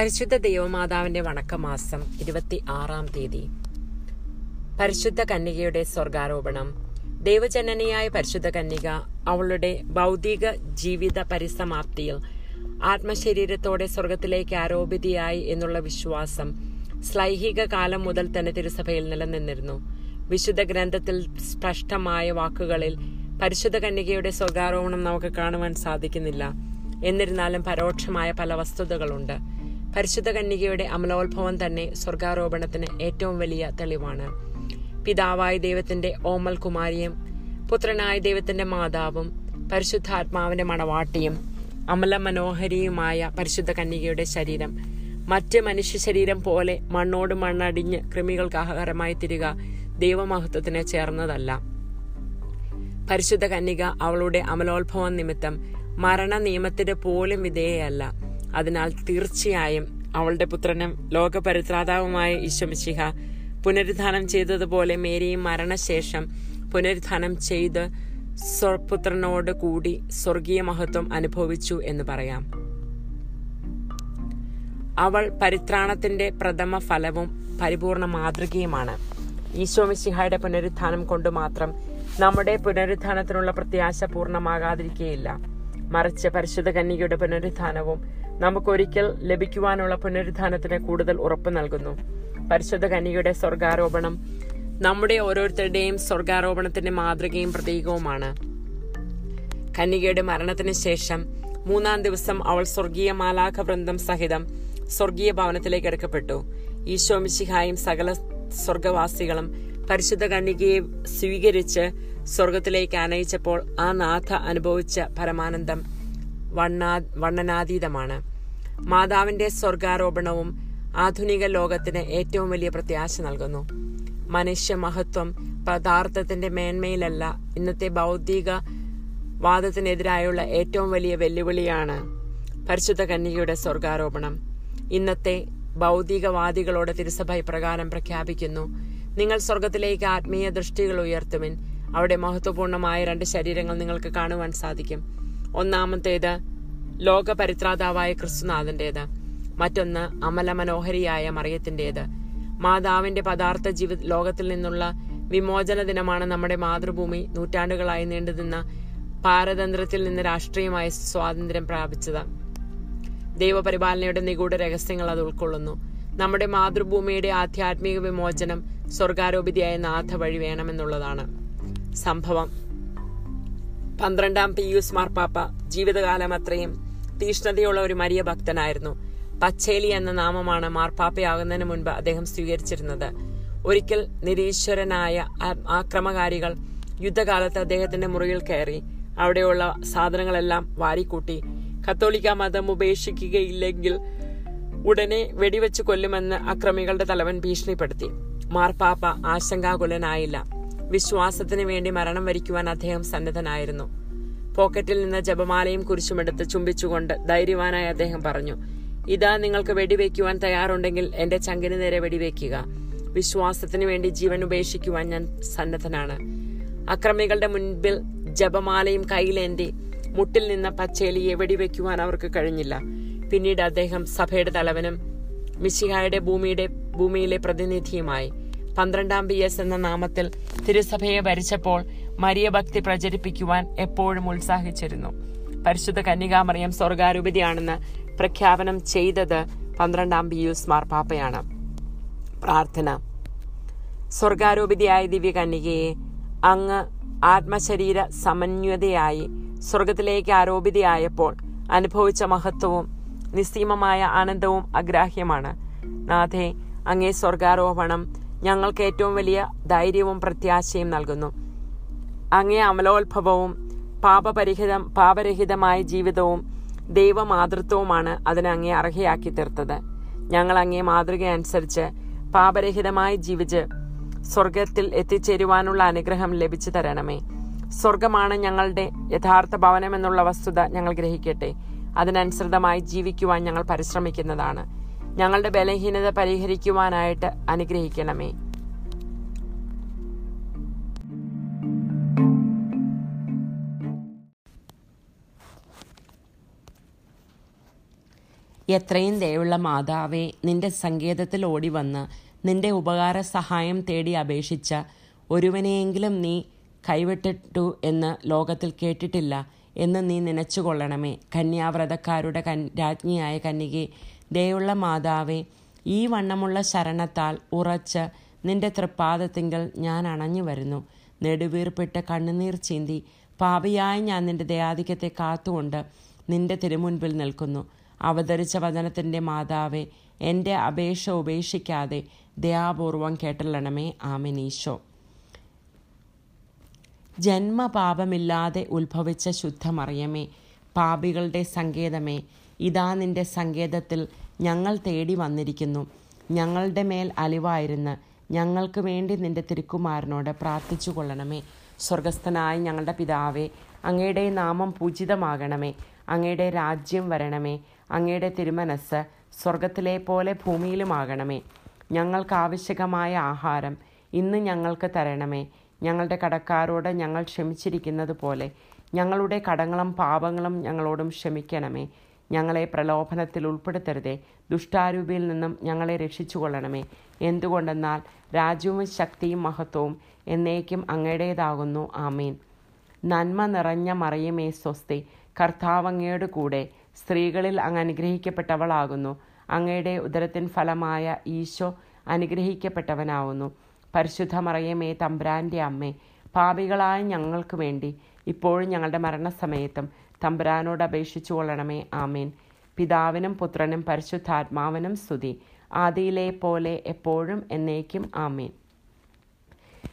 പരിശുദ്ധ ദൈവമാതാവിന്റെ വണക്കമാസം ഇരുപത്തി ആറാം തീയതി. പരിശുദ്ധ കന്യകയുടെ സ്വർഗാരോപണം. ദൈവജനനിയായ പരിശുദ്ധ കന്യക അവളുടെ ഭൗതിക ജീവിത പരിസമാപ്തിയിൽ ആത്മശരീരത്തോടെ സ്വർഗത്തിലേക്ക് ആരോപിതയായി എന്നുള്ള വിശ്വാസം സ്ലൈഹിക കാലം മുതൽ തന്നെ തിരുസഭയിൽ നിലനിന്നിരുന്നു. വിശുദ്ധ ഗ്രന്ഥത്തിൽ സ്പഷ്ടമായ വാക്കുകളിൽ പരിശുദ്ധ കന്യകയുടെ സ്വർഗാരോപണം നമുക്ക് കാണുവാൻ സാധിക്കുന്നില്ല. എന്നിരുന്നാലും പരോക്ഷമായ പല വസ്തുതകളുണ്ട്. പരിശുദ്ധ കന്യകയുടെ അമലോത്ഭവം തന്നെ സ്വർഗാരോപണത്തിന് ഏറ്റവും വലിയ തെളിവാണ്. പിതാവായ ദൈവത്തിന്റെ ഓമൽ കുമാരിയും പുത്രനായ ദൈവത്തിന്റെ മാതാവും പരിശുദ്ധാത്മാവിന്റെ മണവാട്ടിയും അമല മനോഹരിയുമായ പരിശുദ്ധ കന്യകയുടെ ശരീരം മറ്റ് മനുഷ്യ ശരീരം പോലെ മണ്ണോട് മണ്ണടിഞ്ഞ് കൃമികൾക്ക് ആഹാരമായി തിരിക ദൈവമഹത്വത്തിന് ചേർന്നതല്ല. പരിശുദ്ധ കന്യക അവളുടെ അമലോത്ഭവം നിമിത്തം മരണ നിയമത്തിന് പോലും വിധേയയല്ല. അതിനാൽ തീർച്ചയായും അവളുടെ പുത്രനും ലോകപരിത്രാതാവുമായ ഈശ്വമിശിഹ പുനരുദ്ധാനം ചെയ്തതുപോലെ മേരിയും മരണശേഷം പുനരുദ്ധാനം ചെയ്ത് സ്വപുത്രനോട് കൂടി സ്വർഗീയ മഹത്വം അനുഭവിച്ചു എന്ന് പറയാം. അവൾ പരിത്രാണത്തിന്റെ പ്രഥമ ഫലവും പരിപൂർണ മാതൃകയുമാണ്. ഈശോമിശിഹായുടെ പുനരുത്ഥാനം കൊണ്ട് മാത്രം നമ്മുടെ പുനരുത്ഥാനത്തിനുള്ള പ്രത്യാശ പൂർണമാകാതിരിക്കുകയില്ല. മറിച്ച് പരിശുദ്ധ കന്യകയുടെ പുനരുദ്ധാനവും നമുക്കൊരിക്കൽ ലഭിക്കുവാനുള്ള പുനരുദ്ധാനത്തിന് കൂടുതൽ ഉറപ്പ് നൽകുന്നു. പരിശുദ്ധ കന്യകയുടെ സ്വർഗാരോപണം നമ്മുടെ ഓരോരുത്തരുടെയും സ്വർഗാരോപണത്തിന്റെ മാതൃകയും പ്രതീകവുമാണ്. കന്യകയുടെ മരണത്തിന് ശേഷം മൂന്നാം ദിവസം അവൾ സ്വർഗീയ മാലാഖ വൃന്ദം സഹിതം സ്വർഗീയ ഭവനത്തിലേക്ക് എടുക്കപ്പെട്ടു ഈശോ മിശിഹായും സകല സ്വർഗവാസികളും പരിശുദ്ധ കന്യകയെ സ്വീകരിച്ച് സ്വർഗത്തിലേക്ക് ആനയിച്ചപ്പോൾ ആ നാഥ അനുഭവിച്ച പരമാനന്ദം വണ്ണാ വണ്ണനാതീതമാണ്. മാതാവിന്റെ സ്വർഗാരോപണവും ആധുനിക ലോകത്തിന് ഏറ്റവും വലിയ പ്രത്യാശ നൽകുന്നു. മനുഷ്യ മഹത്വം പദാർത്ഥത്തിന്റെ മേന്മയിലല്ല ഇന്നത്തെ ബൗദ്ധിക വാദത്തിനെതിരായുള്ള ഏറ്റവും വലിയ വെല്ലുവിളിയാണ് പരിശുദ്ധ കന്യകയുടെ സ്വർഗാരോപണം. ഇന്നത്തെ ഭൗതികവാദികളോട് തിരുസഭ ഇപ്രകാരം പ്രഖ്യാപിക്കുന്നു നിങ്ങൾ സ്വർഗത്തിലേക്ക് ആത്മീയ ദൃഷ്ടികൾ ഉയർത്തുവിൻ അവിടെ മഹത്വപൂർണമായ രണ്ട് ശരീരങ്ങൾ നിങ്ങൾക്ക് കാണുവാൻ സാധിക്കും. ഒന്നാമത്തേത് ലോക പരിത്രാതാവായ ക്രിസ്തുനാഥന്റേത്. മറ്റൊന്ന് അമല മനോഹരിയായ മറിയത്തിന്റെത് മാതാവിന്റെ പദാർത്ഥ ജീവി ലോകത്തിൽ നിന്നുള്ള വിമോചന ദിനമാണ് നമ്മുടെ മാതൃഭൂമി. നൂറ്റാണ്ടുകളായി നീണ്ടുനിന്ന പാരതന്ത്രത്തിൽ നിന്ന് രാഷ്ട്രീയമായ സ്വാതന്ത്ര്യം പ്രാപിച്ചത്. ദൈവപരിപാലനയുടെ നിഗൂഢ രഹസ്യങ്ങൾ അത് ഉൾക്കൊള്ളുന്നു. നമ്മുടെ മാതൃഭൂമിയുടെ ആധ്യാത്മിക വിമോചനം സ്വർഗാരോപിതിയായ നാഥ വഴി വേണമെന്നുള്ളതാണ്. സംഭവം. പന്ത്രണ്ടാം പിയൂസ് മാർപ്പാപ്പ ജീവിതകാലം അത്രയും തീഷ്ണതയുള്ള ഒരു മരിയ ഭക്തനായിരുന്നു. പച്ചേലി എന്ന നാമമാണ് മാർപ്പാപ്പയാകുന്നതിന് മുൻപ് അദ്ദേഹം സ്വീകരിച്ചിരുന്നത്. ഒരിക്കൽ നിരീശ്വരനായ ആക്രമകാരികൾ യുദ്ധകാലത്ത് അദ്ദേഹത്തിന്റെ മുറിയിൽ കയറി അവിടെയുള്ള സാധനങ്ങളെല്ലാം വാരിക്കൂട്ടി. കത്തോലിക്ക മതം ഉപേക്ഷിക്കുകയില്ലെങ്കിൽ ഉടനെ വെടിവെച്ച് കൊല്ലുമെന്ന് അക്രമികളുടെ തലവൻ ഭീഷണിപ്പെടുത്തി. മാർപ്പാപ്പ ആശങ്കാകുലനായില്ല. വിശ്വാസത്തിന് വേണ്ടി മരണം വരിക്കുവാൻ അദ്ദേഹം സന്നദ്ധനായിരുന്നു. പോക്കറ്റിൽ നിന്ന് ജപമാലയും കുരിശുമെടുത്ത് ചുംബിച്ചുകൊണ്ട് ധൈര്യവാനായി അദ്ദേഹം പറഞ്ഞു ഇതാ നിങ്ങൾക്ക് വെടിവെക്കുവാൻ തയ്യാറുണ്ടെങ്കിൽ എന്റെ ചങ്കിന് നേരെ വെടിവെക്കുക. വിശ്വാസത്തിന് വേണ്ടി ജീവൻ ഉപേക്ഷിക്കുവാൻ ഞാൻ സന്നദ്ധനാണ്. അക്രമികളുടെ മുൻപിൽ ജപമാലയും കയ്യിലേന്തി മുട്ടിൽ നിന്ന പച്ചേലിയെ വെടിവെക്കുവാൻ അവർക്ക് കഴിഞ്ഞില്ല. പിന്നീട് അദ്ദേഹം സഭയുടെ തലവനും മിശിഹായുടെ ഭൂമിയുടെ ഭൂമിയിലെ പ്രതിനിധിയുമായി പന്ത്രണ്ടാം ബി എസ് എന്ന നാമത്തിൽ തിരുസഭയെ ഭരിച്ചപ്പോൾ മരിയഭക്തി പ്രചരിപ്പിക്കുവാൻ എപ്പോഴും ഉത്സാഹിച്ചിരുന്നു. പരിശുദ്ധ കന്യകാമറിയം സ്വർഗാരൂപതിയാണെന്ന് പ്രഖ്യാപനം ചെയ്തത് പന്ത്രണ്ടാം ബിയൂസ് മാർപ്പാപ്പയാണ് പ്രാർത്ഥന. സ്വർഗാരൂപതിയായ ദിവ്യകന്യകയെ അങ്ങ് ആത്മശരീര സമന്വതയായി സ്വർഗത്തിലേക്ക് ആരോപിതയായപ്പോൾ അനുഭവിച്ച മഹത്വവും നിസ്സീമമായ ആനന്ദവും അഗ്രാഹ്യമാണ്. നാഥേ അങ്ങേ സ്വർഗാരോഹണം ഞങ്ങൾക്ക് ഏറ്റവും വലിയ ധൈര്യവും പ്രത്യാശയും നൽകുന്നു. അങ്ങേ അമലോത്ഭവവും പാപപരിഹിതം പാപരഹിതമായ ജീവിതവും ദൈവമാതൃത്വവുമാണ് അതിനങ്ങേ അർഹയാക്കി തീർത്തത്. ഞങ്ങൾ അങ്ങേ മാതൃക അനുസരിച്ച് പാപരഹിതമായി ജീവിച്ച് സ്വർഗത്തിൽ എത്തിച്ചേരുവാനുള്ള അനുഗ്രഹം ലഭിച്ചു തരണമേ. സ്വർഗമാണ് ഞങ്ങളുടെ യഥാർത്ഥ ഭവനമെന്നുള്ള വസ്തുത ഞങ്ങൾ ഗ്രഹിക്കട്ടെ. അതിനനുസൃതമായി ജീവിക്കുവാൻ ഞങ്ങൾ പരിശ്രമിക്കുന്നതാണ്. ഞങ്ങളുടെ ബലഹീനത പരിഹരിക്കുവാനായിട്ട് അനുഗ്രഹിക്കണമേ. എത്രയും ദയുള്ള മാതാവേ നിന്റെ സങ്കേതത്തിൽ ഓടി വന്ന് നിന്റെ ഉപകാര സഹായം തേടി അപേക്ഷിച്ച ഒരുവനെയെങ്കിലും നീ കൈവിട്ടിട്ടു എന്ന് ലോകത്തിൽ കേട്ടിട്ടില്ല എന്ന് നീ നനച്ചുകൊള്ളണമേ. കന്യാവ്രതക്കാരുടെ കൻ രാജ്ഞിയായ കന്യകെ ദയുള്ള മാതാവേ ഈ വണ്ണമുള്ള ശരണത്താൽ ഉറച്ച് നിന്റെ തൃപ്പാദത്തിങ്കൽ ഞാൻ അണഞ്ഞു വരുന്നു. നെടുവീർപ്പിട്ട് കണ്ണുനീർ ചീന്തി പാപിയായി ഞാൻ നിന്റെ ദയാധിക്യത്തെ കാത്തുകൊണ്ട് നിന്റെ തിരുമുൻപിൽ നിൽക്കുന്നു. അവതരിച്ച വചനത്തിന്റെ മാതാവെ എന്റെ അപേക്ഷ ഉപേക്ഷിക്കാതെ ദയാപൂർവം കേട്ടല്ലണമേ. ആമിനീശോ ജന്മപാപമില്ലാതെ ഉത്ഭവിച്ച ശുദ്ധമറിയമേ പാപികളുടെ സങ്കേതമേ ഇതാ നിന്റെ സങ്കേതത്തിൽ ഞങ്ങൾ തേടി വന്നിരിക്കുന്നു. ഞങ്ങളുടെ മേൽ അലിവായിരുന്ന് ഞങ്ങൾക്ക് വേണ്ടി നിന്റെ തിരുക്കുമാരനോട് പ്രാർത്ഥിച്ചു കൊള്ളണമേ സ്വർഗസ്ഥനായ ഞങ്ങളുടെ പിതാവേ അങ്ങയുടെ നാമം പൂജിതമാകണമേ. അങ്ങയുടെ രാജ്യം വരണമേ. അങ്ങയുടെ തിരുമനസ് സ്വർഗത്തിലെ പോലെ ഭൂമിയിലുമാകണമേ. ഞങ്ങൾക്ക് ആവശ്യകമായ ആഹാരം ഇന്ന് ഞങ്ങൾക്ക് തരണമേ. ഞങ്ങളുടെ കടക്കാരോട് ഞങ്ങൾ ക്ഷമിച്ചിരിക്കുന്നത് പോലെ ഞങ്ങളുടെ കടങ്ങളും പാപങ്ങളും ഞങ്ങളോടും ക്ഷമിക്കണമേ. ഞങ്ങളെ പ്രലോഭനത്തിൽ ഉൾപ്പെടുത്തരുതേ. ദുഷ്ടാരൂപിയിൽ നിന്നും ഞങ്ങളെ രക്ഷിച്ചുകൊള്ളണമേ. എന്തുകൊണ്ടെന്നാൽ രാജ്യവും ശക്തിയും മഹത്വവും എന്നേക്കും അങ്ങയുടേതാകുന്നു. ആമീൻ. നന്മ നിറഞ്ഞ മറിയമേ സ്വസ്തി. കർത്താവങ്ങയുടെ കൂടെ. സ്ത്രീകളിൽ അങ്ങ് അനുഗ്രഹിക്കപ്പെട്ടവളാകുന്നു. അങ്ങയുടെ ഉദരത്തിൻ ഫലമായ ഈശോ അനുഗ്രഹിക്കപ്പെട്ടവനാവുന്നു. പരിശുദ്ധ മറിയമേ തമ്പ്രാന്റെ അമ്മേ പാപികളായ ഞങ്ങൾക്ക് വേണ്ടി ഇപ്പോഴും ഞങ്ങളുടെ മരണസമയത്തും തമ്പുരാനോട് അപേക്ഷിച്ചു കൊള്ളണമേ. ആമേൻ. പിതാവിനും പുത്രനും പരിശുദ്ധാത്മാവിനും സ്തുതി. ആദിയിലെ പോലെ എപ്പോഴും എന്നേക്കും ആമേൻ.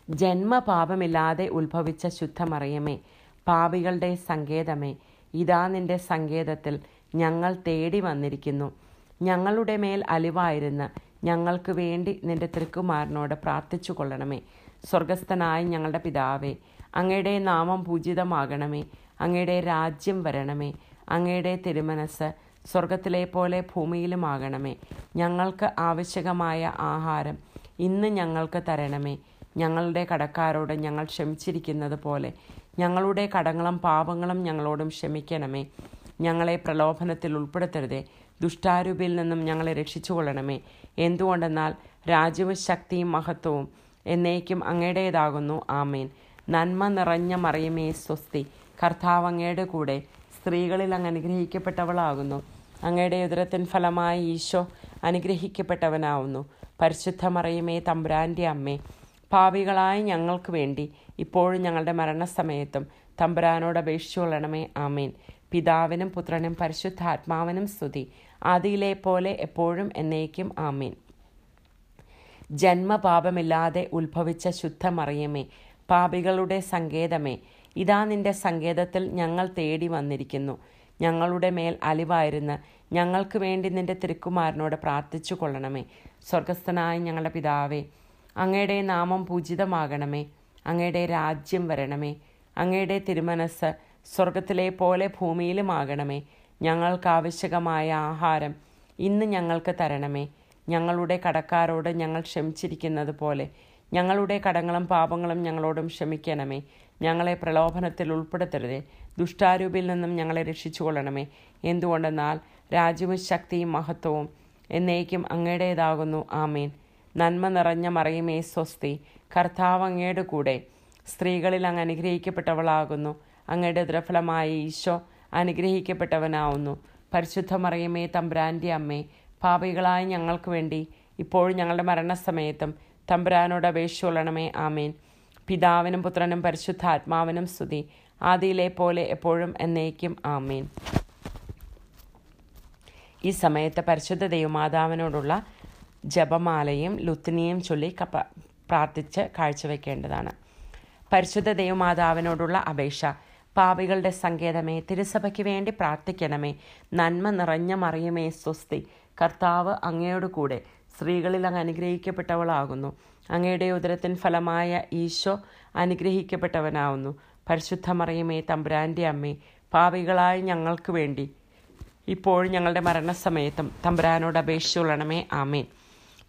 ജന്മപാപമില്ലാതെ ഉത്ഭവിച്ച ശുദ്ധമറിയമേ പാപികളുടെ സങ്കേതമേ ഇതാ നിന്റെ സങ്കേതത്തിൽ ഞങ്ങൾ തേടി വന്നിരിക്കുന്നു. ഞങ്ങളുടെ മേൽ അലിവായിരുന്ന് ഞങ്ങൾക്ക് വേണ്ടി നിന്റെ തൃക്കുമാരനോട് പ്രാർത്ഥിച്ചു കൊള്ളണമേ. സ്വർഗസ്ഥനായ ഞങ്ങളുടെ പിതാവേ അങ്ങയുടെ നാമം പൂജിതമാകണമേ. അങ്ങയുടെ രാജ്യം വരണമേ. അങ്ങയുടെ തിരുമനസ് സ്വർഗത്തിലെ പോലെ ഭൂമിയിലുമാകണമേ. ഞങ്ങൾക്ക് ആവശ്യകമായ ആഹാരം ഇന്ന് ഞങ്ങൾക്ക് തരണമേ. ഞങ്ങളുടെ കടക്കാരോട് ഞങ്ങൾ ക്ഷമിച്ചിരിക്കുന്നത് പോലെ ഞങ്ങളുടെ കടങ്ങളും പാപങ്ങളും ഞങ്ങളോടും ക്ഷമിക്കണമേ. ഞങ്ങളെ പ്രലോഭനത്തിൽ ഉൾപ്പെടുത്തരുതേ. ദുഷ്ടാരൂപിയിൽ നിന്നും ഞങ്ങളെ രക്ഷിച്ചുകൊള്ളണമേ. എന്തുകൊണ്ടെന്നാൽ രാജ്യവും ശക്തിയും മഹത്വവും എന്നേക്കും അങ്ങയുടേതാകുന്നു. ആമേൻ. നന്മ നിറഞ്ഞ മറിയമേ സ്വസ്തി. കർത്താവ് അങ്ങയുടെ കൂടെ സ്ത്രീകളിൽ അങ്ങ് അനുഗ്രഹിക്കപ്പെട്ടവളാകുന്നു. അങ്ങയുടെ ഉദരത്തിൻ ഫലമായി ഈശോ അനുഗ്രഹിക്കപ്പെട്ടവനാവുന്നു. പരിശുദ്ധ മറിയമേ തമ്പുരാന്റെ അമ്മേ പാപികളായ ഞങ്ങൾക്ക് വേണ്ടി ഇപ്പോഴും ഞങ്ങളുടെ മരണസമയത്തും തമ്പുരാനോട് അപേക്ഷിച്ചു കൊള്ളണമേ. ആമേൻ. പിതാവിനും പുത്രനും പരിശുദ്ധാത്മാവിനും സ്തുതി. ആദിയിലെ പോലെ എപ്പോഴും എന്നേക്കും ആമേൻ. ജന്മപാപമില്ലാതെ ഉത്ഭവിച്ച ശുദ്ധമറിയമേ പാപികളുടെ സങ്കേതമേ ഇതാ നിന്റെ സങ്കേതത്തിൽ ഞങ്ങൾ തേടി വന്നിരിക്കുന്നു. ഞങ്ങളുടെ മേൽ അലിവായിരുന്ന് ഞങ്ങൾക്ക് വേണ്ടി നിന്റെ തിരുക്കുമാരനോട് പ്രാർത്ഥിച്ചു കൊള്ളണമേ. സ്വർഗസ്ഥനായ ഞങ്ങളുടെ പിതാവേ അങ്ങയുടെ നാമം പൂജിതമാകണമേ. അങ്ങയുടെ രാജ്യം വരണമേ. അങ്ങയുടെ തിരുമനസ് സ്വർഗത്തിലെ പോലെ ഭൂമിയിലുമാകണമേ. ഞങ്ങൾക്ക് ആവശ്യകമായ ആഹാരം ഇന്ന് ഞങ്ങൾക്ക് തരണമേ. ഞങ്ങളുടെ കടക്കാരോട് ഞങ്ങൾ ക്ഷമിച്ചിരിക്കുന്നത് പോലെ ഞങ്ങളുടെ കടങ്ങളും പാപങ്ങളും ഞങ്ങളോടും ക്ഷമിക്കണമേ. ഞങ്ങളെ പ്രലോഭനത്തിൽ ഉൾപ്പെടുത്തരുതേ. ദുഷ്ടാരൂപിൽ നിന്നും ഞങ്ങളെ രക്ഷിച്ചുകൊള്ളണമേ. എന്തുകൊണ്ടെന്നാൽ രാജ്യവും ശക്തിയും മഹത്വവും എന്നേക്കും അങ്ങയുടേതാകുന്നു. ആമേൻ. നന്മ നിറഞ്ഞ മറിയമേ സ്വസ്തി. കർത്താവ് അങ്ങയുടെ കൂടെ സ്ത്രീകളിൽ അങ്ങ് അനുഗ്രഹിക്കപ്പെട്ടവളാകുന്നു. അങ്ങയുടെ ദുരഫലമായ ഈശോ അനുഗ്രഹിക്കപ്പെട്ടവനാവുന്നു. പരിശുദ്ധ മറിയമേ തമ്പുരാന്റെ അമ്മേ പാപികളായ ഞങ്ങൾക്ക് വേണ്ടി ഇപ്പോഴും ഞങ്ങളുടെ മരണസമയത്തും തമ്പുരാനോട് അപേക്ഷിച്ചുകൊള്ളണമേ ആമേൻ. പിതാവിനും പുത്രനും പരിശുദ്ധാത്മാവിനും സ്തുതി. ആദിയിലെ പോലെ എപ്പോഴും എന്നേക്കും ആമീൻ. ഈ സമയത്ത് പരിശുദ്ധ ദൈവമാതാവിനോടുള്ള ജപമാലയും ലുത്തിനിയും ചൊല്ലി കപ്പ പ്രാർത്ഥിച്ച് കാഴ്ചവെക്കേണ്ടതാണ്. പരിശുദ്ധ ദൈവമാതാവിനോടുള്ള അപേക്ഷ പാപികളുടെ സങ്കേതമേ തിരുസഭയ്ക്ക് വേണ്ടി പ്രാർത്ഥിക്കണമേ നന്മ നിറഞ്ഞ മറിയമേ സ്വസ്തി. കർത്താവ് അങ്ങയോട് കൂടെ സ്ത്രീകളിൽ അങ്ങ് അനുഗ്രഹിക്കപ്പെട്ടവളാകുന്നു. അങ്ങയുടെ ഉദരത്തിൻ ഫലമായ ഈശോ അനുഗ്രഹിക്കപ്പെട്ടവനാവുന്നു. പരിശുദ്ധ മറിയമേ തമ്പുരാന്റെ അമ്മേ പാപികളായ ഞങ്ങൾക്ക് വേണ്ടി. ഇപ്പോഴും ഞങ്ങളുടെ മരണസമയത്തും തമ്പുരാനോട് അപേക്ഷിച്ചുകൊള്ളണമേ ആമേൻ.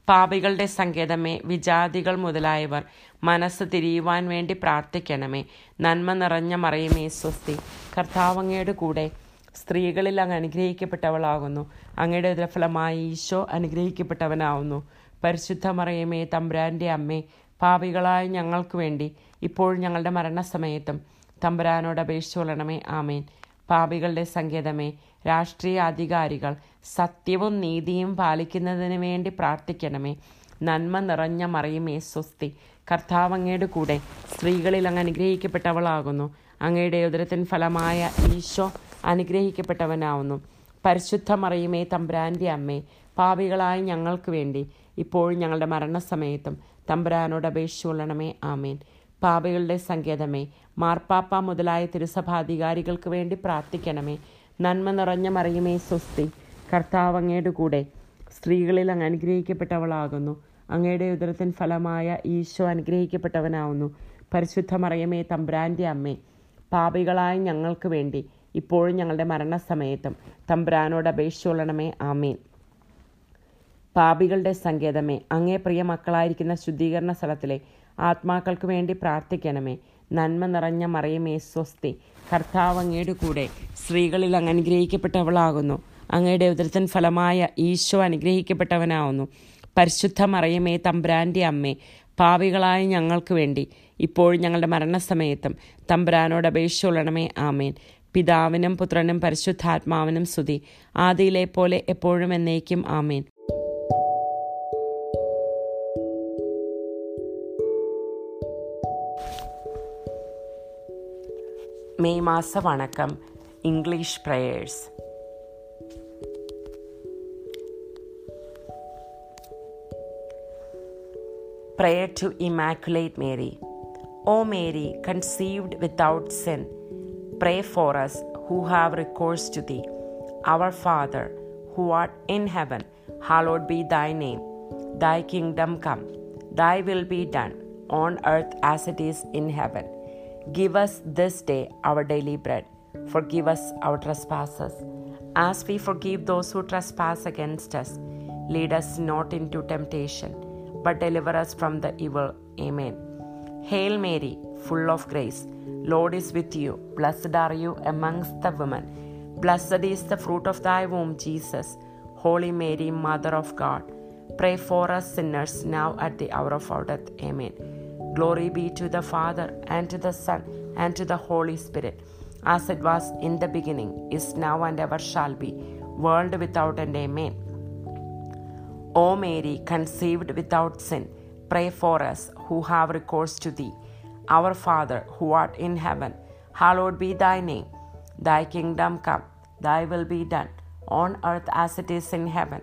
പാപികളുടെ സങ്കേതമേ വിജാതികൾ മുതലായവർ മനസ്സ് തിരിയുവാൻ വേണ്ടി പ്രാർത്ഥിക്കണമേ. നന്മ നിറഞ്ഞ മറിയമേ സ്വസ്തി. കർത്താവങ്ങയുടെ കൂടെ സ്ത്രീകളിൽ അങ്ങ് അനുഗ്രഹിക്കപ്പെട്ടവളാകുന്നു. അങ്ങയുടെ ഉദരഫലമായി ഈശോ അനുഗ്രഹിക്കപ്പെട്ടവനാവുന്നു. പരിശുദ്ധ മറിയമേ തമ്പുരാന്റെ അമ്മേ പാപികളായ ഞങ്ങൾക്ക് വേണ്ടി ഇപ്പോൾ ഞങ്ങളുടെ മരണസമയത്തും തമ്പുരാനോട് അപേക്ഷിച്ചുകൊള്ളണമേ ആമേൻ. പാപികളുടെ സങ്കേതമേ രാഷ്ട്രീയ അധികാരികൾ സത്യവും നീതിയും പാലിക്കുന്നതിന് വേണ്ടി പ്രാർത്ഥിക്കണമേ. നന്മ നിറഞ്ഞ മറിയമേ സ്വസ്തി. കർത്താവ് അങ്ങയുടെ കൂടെ സ്ത്രീകളിൽ അങ്ങ് അനുഗ്രഹിക്കപ്പെട്ടവളാകുന്നു. അങ്ങയുടെ ഉദരത്തിൻ ഫലമായ ഈശോ അനുഗ്രഹിക്കപ്പെട്ടവനാവുന്നു. പരിശുദ്ധ മറിയമേ തമ്പുരാന്റെ അമ്മേ. പാപികളായ ഞങ്ങൾക്ക് വേണ്ടി ഇപ്പോഴും ഞങ്ങളുടെ മരണസമയത്തും തമ്പുരാനോട് അപേക്ഷിച്ചുകൊള്ളണമേ ആമേൻ. പാപികളുടെ സങ്കേതമേ മാർപ്പാപ്പ മുതലായ തിരുസഭാധികാരികൾക്ക് വേണ്ടി പ്രാർത്ഥിക്കണമേ. നന്മ നിറഞ്ഞ മറിയുമേ സ്വസ്തി. കർത്താവ് അങ്ങയുടെ കൂടെ സ്ത്രീകളിൽ അങ്ങ് അനുഗ്രഹിക്കപ്പെട്ടവളാകുന്നു. അങ്ങയുടെ ഉദരത്തിൻ ഫലമായ ഈശോ അനുഗ്രഹിക്കപ്പെട്ടവനാവുന്നു. പരിശുദ്ധ മറിയമേ തമ്പ്രാന്റെ അമ്മേ. പാപികളായ ഞങ്ങൾക്ക് വേണ്ടി ഇപ്പോഴും ഞങ്ങളുടെ മരണസമയത്തും തമ്പ്രാനോട് അപേക്ഷിച്ചോളണമേ ആമീൻ. പാപികളുടെ സങ്കേതമേ അങ്ങേ പ്രിയ മക്കളായിരിക്കുന്ന ശുദ്ധീകരണ സ്ഥലത്തിലെ ആത്മാക്കൾക്ക് വേണ്ടി പ്രാർത്ഥിക്കണമേ. നന്മ നിറഞ്ഞ മറിയമേ സ്വസ്തി. കർത്താവ് അങ്ങയുടെ കൂടെ സ്ത്രീകളിൽ അങ്ങ് അനുഗ്രഹിക്കപ്പെട്ടവളാകുന്നു. അങ്ങയുടെ ഉദരത്തിൻ ഫലമായ ഈശോ അനുഗ്രഹിക്കപ്പെട്ടവനാവുന്നു. പരിശുദ്ധ മറിയമേ തമ്പ്രാന്റെ അമ്മേ പാവികളായ ഞങ്ങൾക്ക് വേണ്ടി ഇപ്പോഴും ഞങ്ങളുടെ മരണസമയത്തും തമ്പ്രാനോട് അപേക്ഷിച്ചുകൊള്ളണമേ ആമേൻ. പിതാവിനും പുത്രനും പരിശുദ്ധാത്മാവിനും സ്തുതി. ആദിയിലെ പോലെ എപ്പോഴും എന്നേക്കും ആമേൻ. മെയ് മാസ വണക്കം. English prayers. Prayer to immaculate Mary O Mary conceived without sin, pray for us who have recourse to thee. Our Father, who art in heaven, hallowed be thy name. Thy kingdom come, thy will be done, on earth as it is in heaven. Give us this day our daily bread. Forgive us our trespasses, as we forgive those who trespass against us. Lead us not into temptation but deliver us from the evil. Amen. Hail Mary, full of grace, Lord is with you. Blessed are you amongst the women. Blessed is the fruit of thy womb, Jesus. Holy Mary, Mother of God, pray for us sinners now at the hour of our death. Amen. Glory be to the Father, and to the Son, and to the Holy Spirit, as it was in the beginning, is now, and ever shall be, world without end. Amen. O Mary, conceived without sin, pray for us who have recourse to thee. Our Father, who art in heaven, hallowed be thy name. Thy kingdom come, thy will be done, on earth as it is in heaven.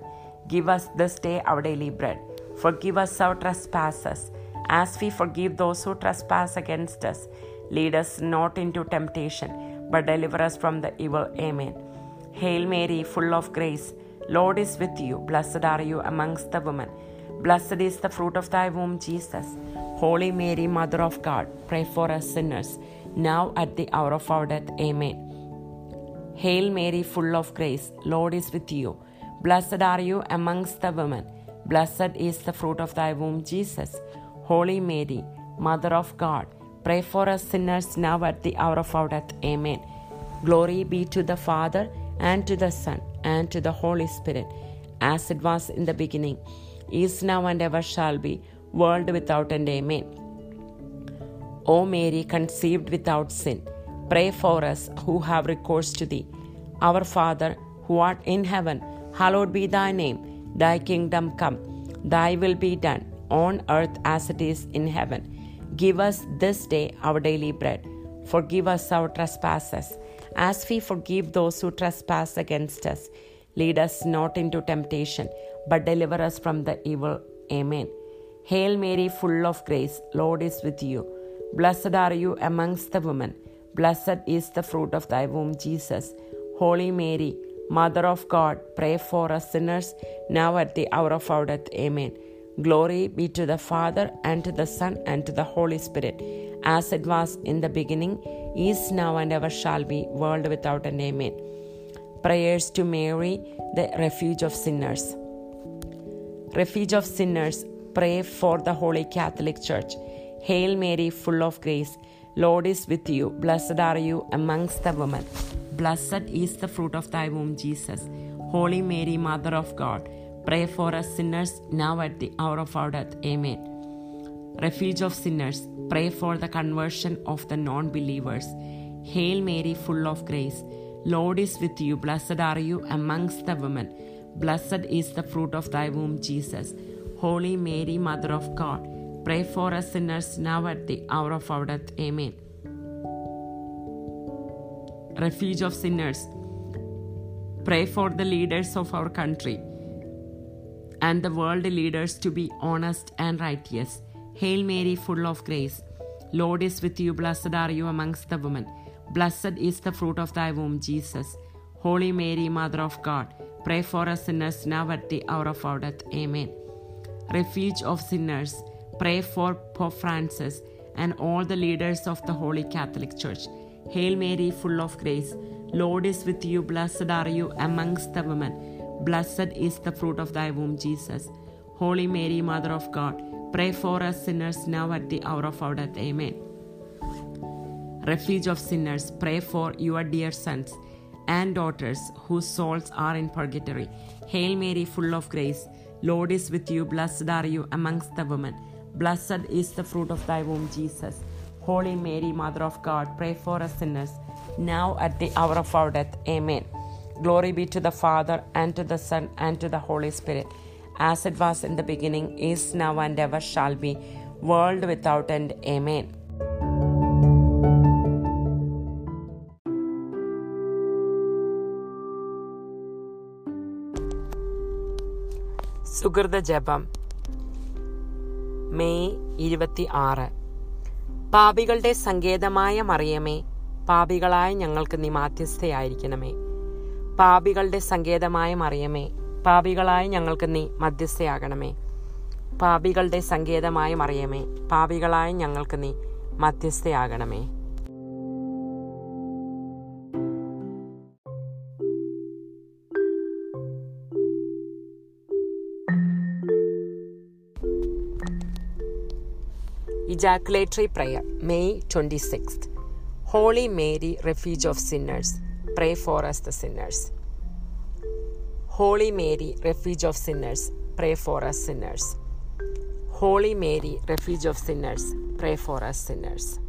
Give us this day our daily bread. Forgive us our trespasses, as we forgive those who trespass against us. Lead us not into temptation, but deliver us from the evil. Amen. Hail Mary, full of grace. Lord is with you. Blessed are you amongst the women. Blessed is the fruit of thy womb, Jesus. Holy Mary, Mother of God, pray for us sinners, now at the hour of our death. Amen. Hail Mary, full of grace, Lord is with you. Blessed are you amongst the women. Blessed is the fruit of thy womb, Jesus. Holy Mary, Mother of God, pray for us sinners now at the hour of our death. Amen. Glory be to the Father, and to the Son, and to the Holy Spirit, as it was in the beginning, is now, and ever shall be, world without end. Amen. O Mary, conceived without sin, pray for us who have recourse to thee. Our Father, who art in heaven, hallowed be thy name. Thy kingdom come, thy will be done, on earth as it is in heaven. Give us this day our daily bread. Forgive us our trespasses, as we forgive those who trespass against us. Lead us not into temptation, but deliver us from the evil. Amen. Hail Mary, full of grace, Lord is with you. Blessed are you amongst the women. Blessed is the fruit of thy womb, Jesus. Holy Mary, Mother of God, pray for us sinners, now at the hour of our death. Amen. Glory be to the Father, and to the Son, and to the Holy Spirit, as it was in the beginning, is now, and ever shall be, world without end. Amen. Prayers to Mary, the refuge of sinners. Refuge of sinners, pray for the Holy Catholic Church. Hail Mary, full of grace, Lord is with you. Blessed are you amongst the women. Blessed is the fruit of thy womb, Jesus. Holy Mary, Mother of God, pray for us sinners now at the hour of our death. Amen. Refuge of sinners, pray for the conversion of the non believers. Hail Mary, full of grace. Lord is with you. Blessed are you amongst the women. Blessed is the fruit of thy womb, Jesus. Holy Mary, Mother of God, pray for us sinners now at the hour of our death. Amen. Refuge of sinners, pray for the leaders of our country and the world leaders to be honest and righteous. Hail Mary, full of grace. Lord is with you. Blessed are you amongst the women. Blessed is the fruit of thy womb, Jesus. Holy Mary, Mother of God, pray for us sinners now at the hour of our death. Amen. Refuge of sinners, pray for Pope Francis and all the leaders of the Holy Catholic Church. Hail Mary, full of grace. Lord is with you. Blessed are you amongst the women. Blessed is the fruit of thy womb, Jesus. Holy Mary, Mother of God, pray for us sinners now at the hour of our death. Amen. Refuge of sinners, pray for your dear sons and daughters whose souls are in purgatory. Hail Mary, full of grace. Lord is with you. Blessed are you amongst the women. Blessed is the fruit of thy womb, Jesus. Holy Mary, Mother of God, pray for us sinners, now at the hour of our death. Amen. Glory be to the Father, and to the Son, and to the Holy Spirit, as it was in the beginning, is now, and ever shall be, world without end. Amen. സുഹൃത ജപം. May ഇരുപത്തി ആറ് പാപികളുടെ സങ്കേതമായ മറിയമേ പാപികളായ ഞങ്ങൾക്ക് നീ മാധ്യസ്ഥയായിരിക്കണമേ. പാപികളുടെ സങ്കേതമായ മറിയമേ പാപികളായ ഞങ്ങൾക്ക് നീ മധ്യസ്ഥയാകണമേ. പാപികളുടെ സങ്കേതമായ മറിയമേ പാപികളായ ഞങ്ങൾക്ക് നീ മധ്യസ്ഥയാകണമേ. Ejaculatory Prayer, May 26th. Holy Mary, Refuge of Sinners, pray for us the sinners. Holy Mary, Refuge of Sinners, pray for us sinners. Holy Mary, Refuge of Sinners, pray for us sinners.